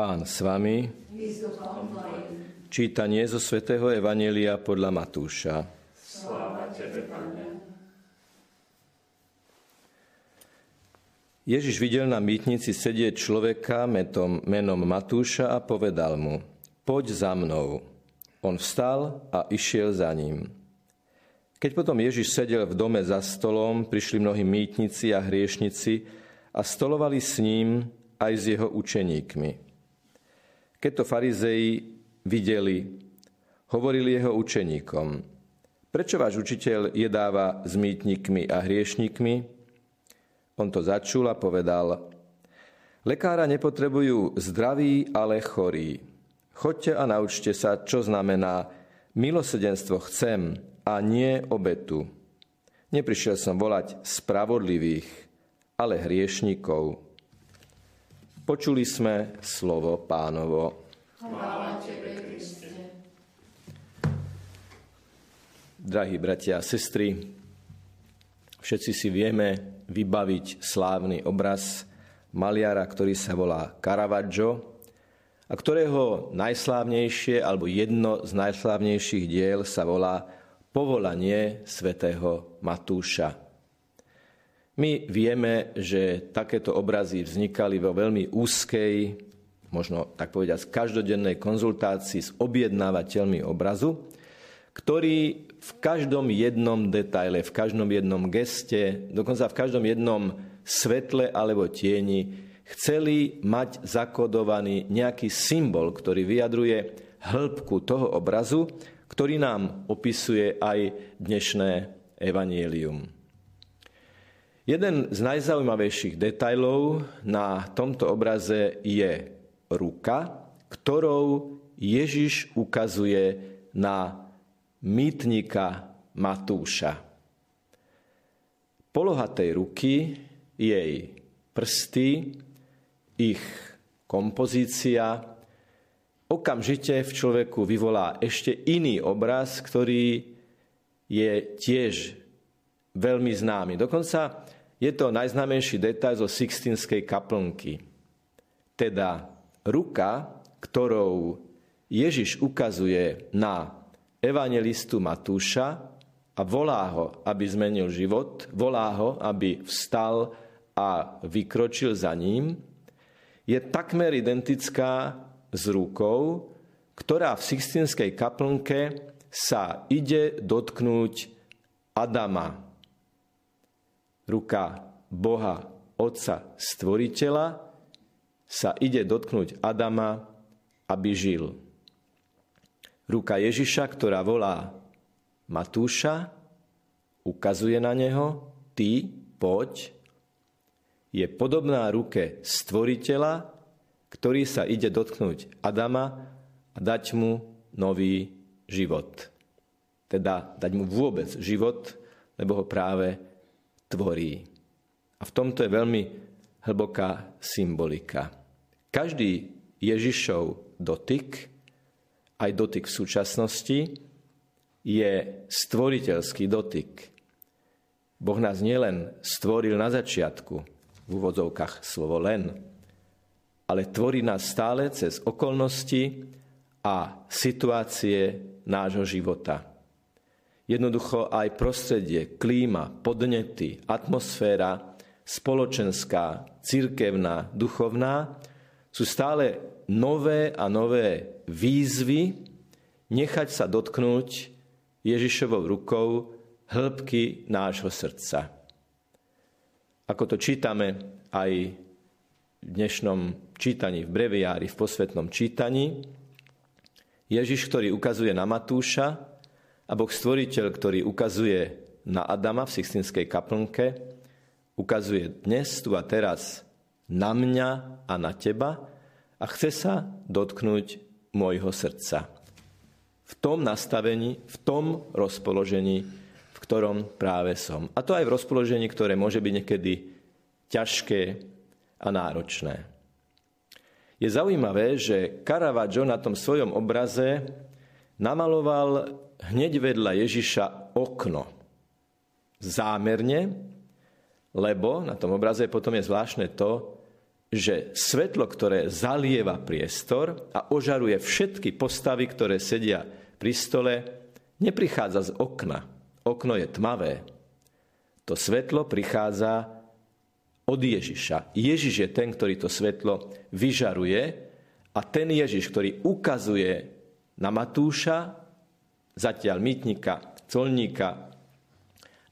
Pán s vami. Čítanie zo svätého Evanelia podľa Matúša. Tebe. Ježiš videl na mýtnici sedieť človeka metom, menom Matúša a povedal mu, poď za mnou. On vstal a išiel za ním. Keď potom Ježiš sedel v dome za stolom, prišli mnohí mýtnici a hriešnici a stolovali s ním aj s jeho učeníkmi. Keď to farizei videli, hovorili jeho učeníkom, prečo váš učiteľ jedáva s mýtnikmi a hriešnikmi? On to začul a povedal, lekára nepotrebujú zdraví, ale chorí. Choďte a naučte sa, čo znamená milosedenstvo chcem a nie obetu. Neprišiel som volať spravodlivých, ale hriešnikov. Počuli sme slovo pánovo. Chvála Tebe, Kriste. Drahí bratia a sestry, Všetci si vieme vybaviť slávny obraz maliara, ktorý sa volá Caravaggio a ktorého najslávnejšie alebo jedno z najslávnejších diel sa volá Povolanie svätého Matúša. My vieme, že takéto obrazy vznikali vo veľmi úzkej, možno tak povedať, každodennej konzultácii s objednávateľmi obrazu, ktorí v každom jednom detaile, v každom jednom geste, dokonca v každom jednom svetle alebo tieni chceli mať zakodovaný nejaký symbol, ktorý vyjadruje hĺbku toho obrazu, ktorý nám opisuje aj dnešné evanielium. Jeden z najzaujímavejších detajlov na tomto obraze je ruka, ktorou Ježiš ukazuje na mýtnika Matúša. Poloha tej ruky, jej prsty, ich kompozícia okamžite v človeku vyvolá ešte iný obraz, ktorý je tiež veľmi známy. Dokonca je to najznámejší detail zo Sixtinskej kaplnky. Teda ruka, ktorou Ježiš ukazuje na evangelistu Matúša a volá ho, aby zmenil život, volá ho, aby vstal a vykročil za ním, je takmer identická s rukou, ktorá v Sixtinskej kaplnke sa ide dotknúť Adama. Ruka Boha, Otca, Stvoriteľa, sa ide dotknúť Adama, aby žil. Ruka Ježiša, ktorá volá Matúša, ukazuje na neho, ty, poď, je podobná ruke stvoriteľa, ktorý sa ide dotknúť Adama a dať mu nový život. Teda dať mu vôbec život, lebo ho práve tvorí. A v tomto je veľmi hlboká symbolika. Každý Ježišov dotyk aj dotyk v súčasnosti, je stvoriteľský dotyk. Boh nás nielen stvoril na začiatku, v úvodzovkách slovo len, ale tvorí nás stále cez okolnosti a situácie nášho života. Jednoducho aj prostredie, klíma, podnety, atmosféra, spoločenská, cirkevná, duchovná sú stále nové a nové výzvy nechať sa dotknúť Ježišovou rukou hĺbky nášho srdca. Ako to čítame aj v dnešnom čítaní v breviári, v posvetnom čítaní, Ježiš, ktorý ukazuje na Matúša a Boh Stvoriteľ, ktorý ukazuje na Adama v Sixtinskej kaplnke, ukazuje dnes, tu a teraz na mňa a na teba a chce sa dotknúť môjho srdca. V tom nastavení, v tom rozpoložení, v ktorom práve som. A to aj v rozpoložení, ktoré môže byť niekedy ťažké a náročné. Je zaujímavé, že Caravaggio na tom svojom obraze namaloval hneď vedľa Ježiša okno. Zámerne, lebo na tom obraze potom je zvláštne to, že svetlo, ktoré zalieva priestor a ožaruje všetky postavy, ktoré sedia pri stole, neprichádza z okna. Okno je tmavé. To svetlo prichádza od Ježiša. Ježiš je ten, ktorý to svetlo vyžaruje a ten Ježiš, ktorý ukazuje na Matúša, zatiaľ mytnika, colníka,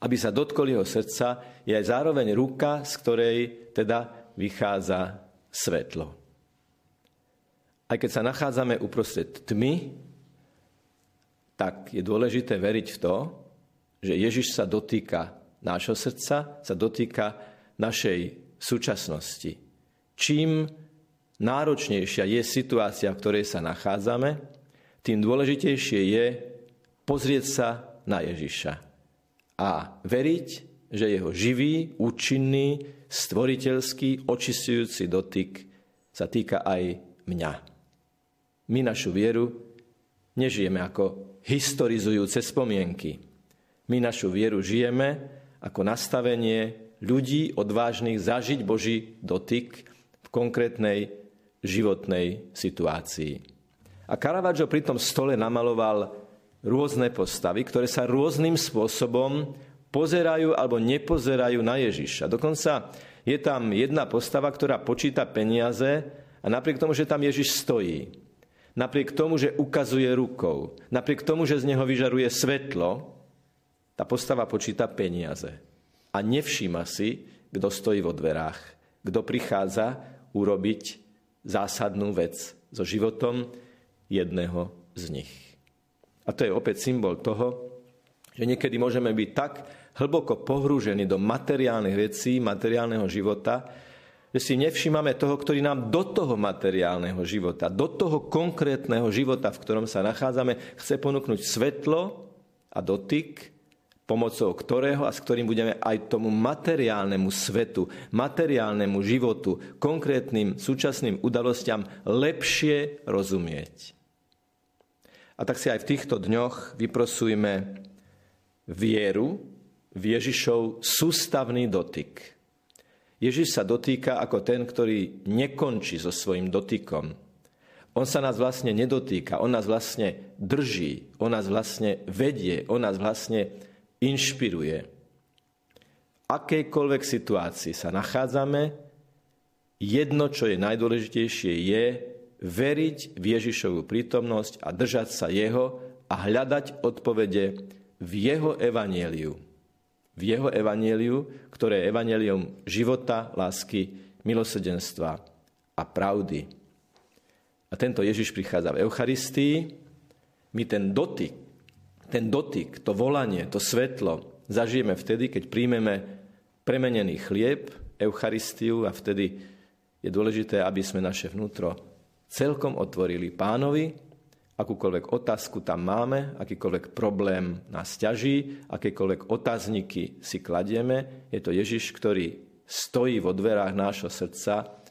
aby sa dotkol jeho srdca, je aj zároveň ruka, z ktorej teda vychádza svetlo. Aj keď sa nachádzame uprostred tmy, tak je dôležité veriť v to, že Ježiš sa dotýka nášho srdca, sa dotýka našej súčasnosti. Čím náročnejšia je situácia, v ktorej sa nachádzame, tým dôležitejšie je pozrieť sa na Ježiša a veriť, že jeho živý, účinný, stvoriteľský, očistujúci dotyk sa týka aj mňa. My našu vieru nežijeme ako historizujúce spomienky. My našu vieru žijeme ako nastavenie ľudí odvážnych zažiť Boží dotyk v konkrétnej životnej situácii. A Caravaggio pri tom stole namaloval rôzne postavy, ktoré sa rôznym spôsobom pozerajú alebo nepozerajú na Ježiša. Dokonca je tam jedna postava, ktorá počíta peniaze a napriek tomu, že tam Ježiš stojí, napriek tomu, že ukazuje rukou, napriek tomu, že z neho vyžaruje svetlo, tá postava počíta peniaze. A nevšíma si, kto stojí vo dverách, kto prichádza urobiť zásadnú vec so životom jedného z nich. A to je opäť symbol toho, že niekedy môžeme byť tak hlboko pohrúžení do materiálnych vecí, materiálneho života, že si nevšímame toho, ktorý nám do toho materiálneho života, do toho konkrétneho života, v ktorom sa nachádzame, chce ponúknuť svetlo a dotyk, pomocou ktorého a s ktorým budeme aj tomu materiálnemu svetu, materiálnemu životu, konkrétnym súčasným udalostiam lepšie rozumieť. A tak si aj v týchto dňoch vyprosujme vieru v Ježišov sústavný dotyk. Ježiš sa dotýka ako ten, ktorý nekončí so svojim dotykom. On sa nás vlastne nedotýka, on nás vlastne drží, on nás vlastne vedie, on nás vlastne inšpiruje. V akejkoľvek situácii sa nachádzame, jedno, čo je najdôležitejšie, je veriť v Ježišovu prítomnosť a držať sa jeho a hľadať odpovede v jeho evanieliu. V jeho evanieliu, ktoré je evanielium života, lásky, milosedenstva a pravdy. A tento Ježiš prichádza v Eucharistii. My ten dotyk, ten dotyk, to volanie, to svetlo zažijeme vtedy, keď príjmeme premenený chlieb, Eucharistiu a vtedy je dôležité, aby sme naše vnútro celkom otvorili pánovi akúkoľvek otázku tam máme, akýkoľvek problém nás ťaží, akékoľvek otázniky si kladieme, je to Ježiš, ktorý stojí vo dverách nášho srdca.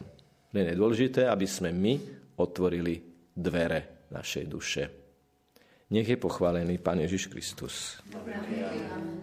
Len je dôležité, aby sme my otvorili dvere našej duše. Nech je pochválený Pán Ježiš Kristus. Dobre.